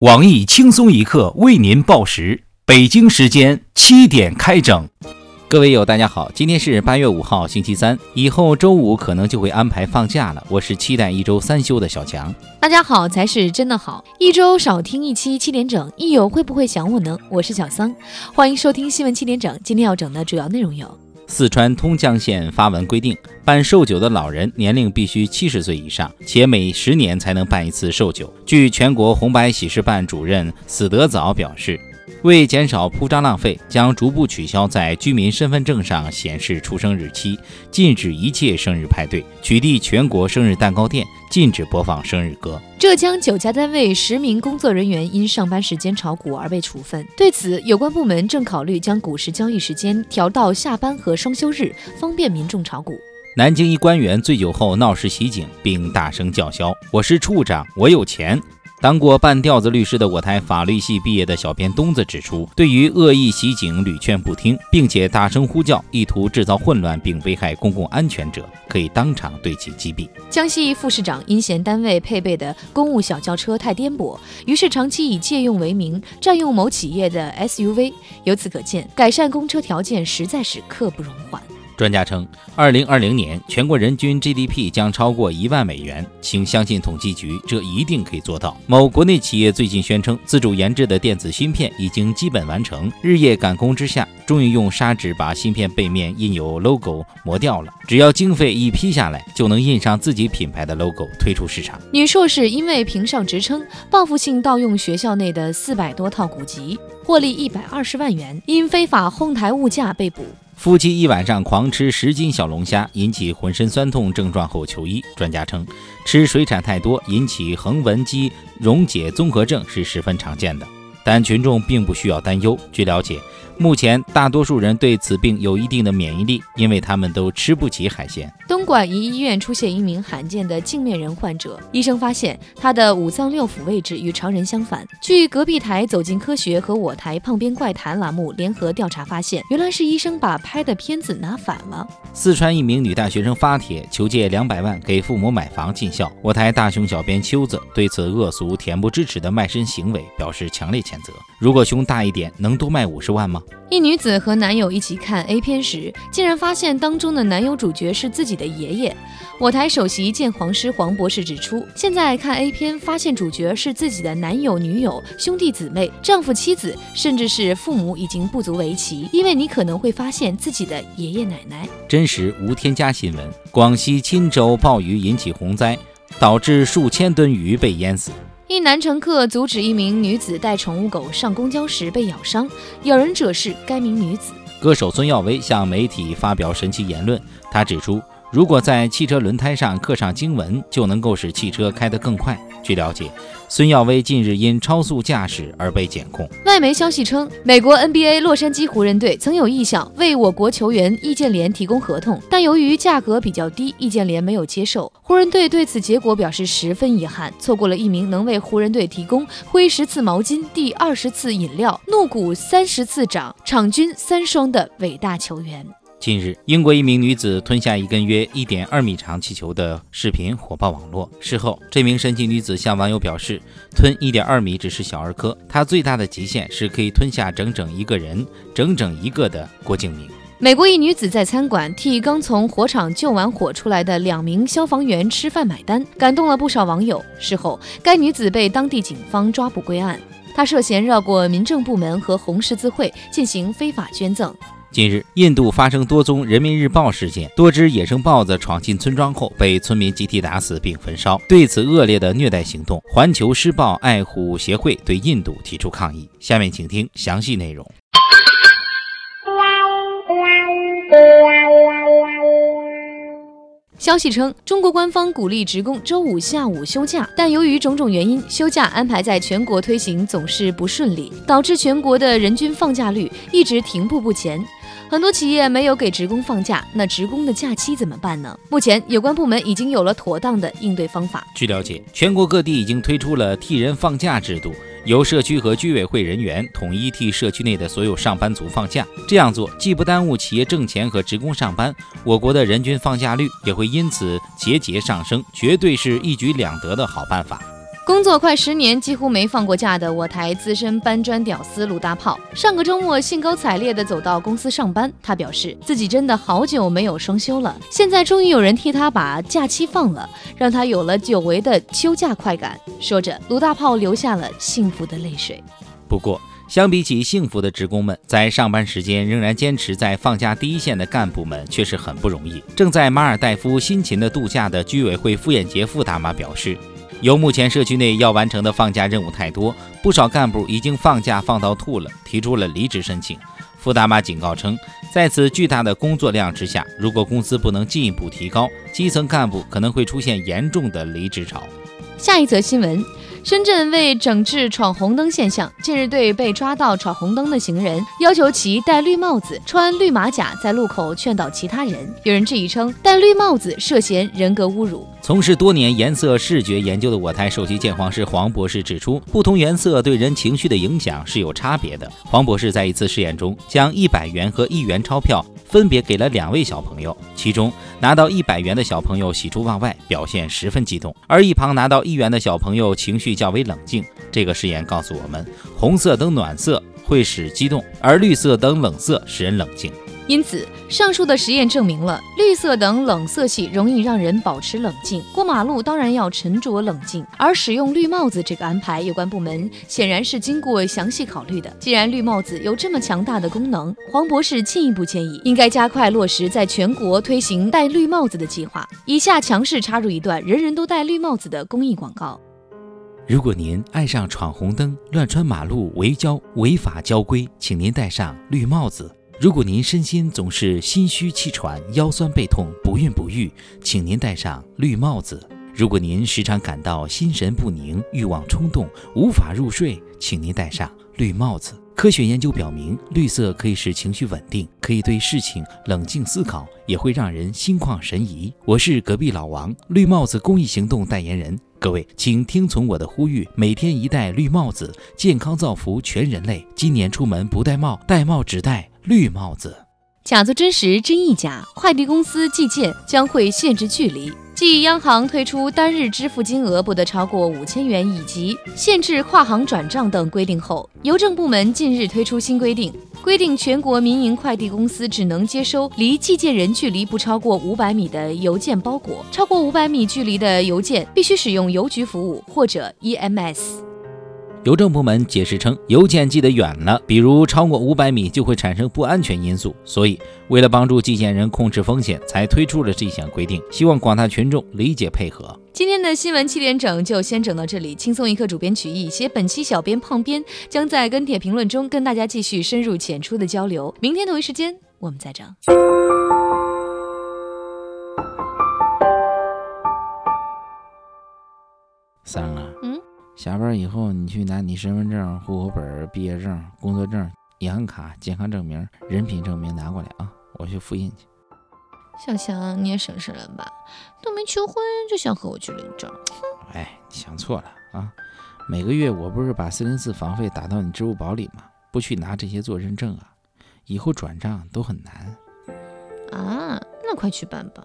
网易轻松一刻为您报时，北京时间七点开整。各位友，大家好，今天是八月五号，星期三，以后周五可能就会安排放假了。我是期待一周三休的小强。大家好才是真的好，一周少听一期七点整，益友会不会想我呢？我是小桑，欢迎收听新闻七点整。今天要整的主要内容有。四川通江县发文规定，办寿酒的老人年龄必须七十岁以上，且每十年才能办一次寿酒。据全国红白喜事办主任死得早表示。为减少铺张浪费，将逐步取消在居民身份证上显示出生日期，禁止一切生日派对，取缔全国生日蛋糕店，禁止播放生日歌。浙江九家单位十名工作人员因上班时间炒股而被处分，对此，有关部门正考虑将股市交易时间调到下班和双休日，方便民众炒股。南京一官员醉酒后闹事袭警，并大声叫嚣：“我是处长，我有钱。”当过半吊子律师的我台法律系毕业的小编东子指出，对于恶意袭警屡劝不听，并且大声呼叫，意图制造混乱并危害公共安全者，可以当场对其击毙。江西副市长因嫌单位配备的公务小轿车太颠簸，于是长期以借用为名占用某企业的 SUV。由此可见，改善公车条件实在是刻不容缓。专家称，二零二零年全国人均 GDP 将超过一万美元，请相信统计局，这一定可以做到。某国内企业最近宣称，自主研制的电子芯片已经基本完成，日夜赶工之下，终于用砂纸把芯片背面印有 logo 磨掉了。只要经费一批下来，就能印上自己品牌的 logo 推出市场。女硕士因为评上职称，报复性盗用学校内的四百多套古籍，获利一百二十万元，因非法哄抬物价被捕。夫妻一晚上狂吃十斤小龙虾，引起浑身酸痛症状后求医。专家称，吃水产太多引起横纹肌溶解综合症是十分常见的，但群众并不需要担忧。据了解。目前，大多数人对此病有一定的免疫力，因为他们都吃不起海鲜。东莞一医院出现一名罕见的镜面人患者，医生发现他的五脏六腑位置与常人相反。据隔壁台《走进科学》和我台《胖边怪谈》栏目联合调查发现，原来是医生把拍的片子拿反了。四川一名女大学生发帖求借两百万给父母买房尽孝，我台大胸小编秋子对此恶俗、恬不知耻的卖身行为表示强烈谴责。如果胸大一点，能多卖五十万吗？一女子和男友一起看 A 片时，竟然发现当中的男友主角是自己的爷爷。我台首席鉴黄师黄博士指出，现在看 A 片发现主角是自己的男友、女友、兄弟姊妹、丈夫、妻子，甚至是父母，已经不足为奇，因为你可能会发现自己的爷爷奶奶。真实无添加新闻：广西钦州暴雨引起洪灾，导致数千吨鱼被淹死。一男乘客阻止一名女子带宠物狗上公交时被咬伤，咬人者是该名女子。歌手孙耀威向媒体发表神奇言论，他指出，如果在汽车轮胎上刻上经文，就能够使汽车开得更快。据了解。孙耀威近日因超速驾驶而被检控。外媒消息称，美国 NBA 洛杉矶湖人队曾有意向为我国球员易建联提供合同，但由于价格比较低，易建联没有接受。湖人队对此结果表示十分遗憾，错过了一名能为湖人队提供挥十次毛巾、递二十次饮料、怒鼓三十次掌、场均三双的伟大球员。近日，英国一名女子吞下一根约一点二米长气球的视频火爆网络。事后，这名神奇女子向网友表示，吞一点二米只是小儿科，她最大的极限是可以吞下整整一个人，整整一个的郭敬明。美国一女子在餐馆替刚从火场救完火出来的两名消防员吃饭买单，感动了不少网友。事后，该女子被当地警方抓捕归案，她涉嫌绕过民政部门和红十字会进行非法捐赠。近日，印度发生多宗人民日报事件，多只野生豹子闯进村庄后被村民集体打死并焚烧。对此恶劣的虐待行动，环球狮豹爱护协会对印度提出抗议。下面请听详细内容。消息称，中国官方鼓励职工周五下午休假，但由于种种原因，休假安排在全国推行总是不顺利，导致全国的人均放假率一直停步不前。很多企业没有给职工放假，那职工的假期怎么办呢？目前有关部门已经有了妥当的应对方法。据了解，全国各地已经推出了替人放假制度。由社区和居委会人员统一替社区内的所有上班族放假，这样做既不耽误企业挣钱和职工上班，我国的人均放假率也会因此节节上升，绝对是一举两得的好办法。工作快十年，几乎没放过假的我台资深搬砖屌丝鲁大炮，上个周末兴高采烈地走到公司上班。他表示自己真的好久没有双休了，现在终于有人替他把假期放了，让他有了久违的休假快感。说着，鲁大炮流下了幸福的泪水。不过，相比起幸福的职工们，在上班时间仍然坚持在放假第一线的干部们却是很不容易。正在马尔代夫辛勤的度假的居委会傅艳杰傅大妈表示。由目前社区内要完成的放假任务太多，不少干部已经放假放到吐了，提出了离职申请。傅大妈警告称，在此巨大的工作量之下，如果工资不能进一步提高，基层干部可能会出现严重的离职潮。下一则新闻。深圳为整治闯红灯现象，近日对被抓到闯红灯的行人要求其戴绿帽子、穿绿马甲，在路口劝导其他人。有人质疑称，戴绿帽子涉嫌人格侮辱。从事多年颜色视觉研究的我台首席鉴黄师黄博士指出，不同颜色对人情绪的影响是有差别的。黄博士在一次试验中，将一百元和一元钞票分别给了两位小朋友，其中拿到一百元的小朋友喜出望外，表现十分激动，而一旁拿到一元的小朋友情绪。较为冷静。这个实验告诉我们，红色灯暖色会使激动，而绿色灯冷色使人冷静。因此，上述的实验证明了绿色等冷色系容易让人保持冷静。过马路当然要沉着冷静，而使用绿帽子这个安排，有关部门显然是经过详细考虑的。既然绿帽子有这么强大的功能，黄博士进一步建议，应该加快落实在全国推行戴绿帽子的计划。以下强势插入一段人人都戴绿帽子的公益广告。如果您爱上闯红灯、乱穿马路、违交、违法交规，请您戴上绿帽子；如果您身心总是心虚气喘、腰酸背痛、不孕不育，请您戴上绿帽子；如果您时常感到心神不宁、欲望冲动、无法入睡，请您戴上绿帽子。科学研究表明，绿色可以使情绪稳定，可以对事情冷静思考，也会让人心旷神怡。我是隔壁老王，绿帽子公益行动代言人。各位，请听从我的呼吁，每天一戴绿帽子，健康造福全人类。今年出门不戴帽，戴帽只戴绿帽子。假作真实，真亦假。快递公司寄件将会限制距离。继央行推出单日支付金额不得超过五千元以及限制跨行转账等规定后，邮政部门近日推出新规定，规定全国民营快递公司只能接收离寄件人距离不超过五百米的邮件包裹，超过五百米距离的邮件必须使用邮局服务或者 EMS。邮政部门解释称，邮件寄得远了，比如超过五百米，就会产生不安全因素，所以为了帮助寄件人控制风险，才推出了这项规定。希望广大群众理解配合。今天的新闻七点整就先整到这里，轻松一刻主编曲艺写本期小编胖编将在跟帖评论中跟大家继续深入浅出的交流。明天同一时间我们再整。下班以后，你去拿你身份证、户口本、毕业证、工作证、银行卡、健康证明、人品证明拿过来啊！我去复印去。小翔，你也省事了吧？都没求婚就想和我去领证？哎，你想错了啊！每个月我不是把四零四房费打到你支付宝里吗？不去拿这些做认证啊，以后转账都很难。啊，那快去办吧。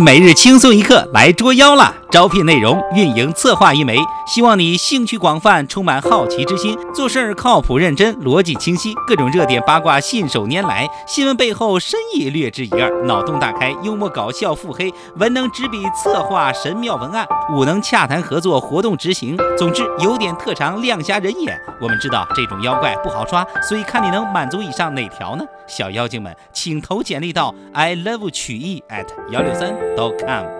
每日轻松一刻来捉妖了！招聘内容：运营策划一枚，希望你兴趣广泛，充满好奇之心，做事儿靠谱认真，逻辑清晰，各种热点八卦信手拈来，新闻背后深意略知一二，脑洞大开，幽默搞笑腹黑，文能执笔策划神妙文案，武能洽谈合作活动执行。总之有点特长亮瞎人眼。我们知道这种妖怪不好抓，所以看你能满足以上哪条呢？小妖精们，请投简历到 i love 曲艺 at 幺六三 dot com。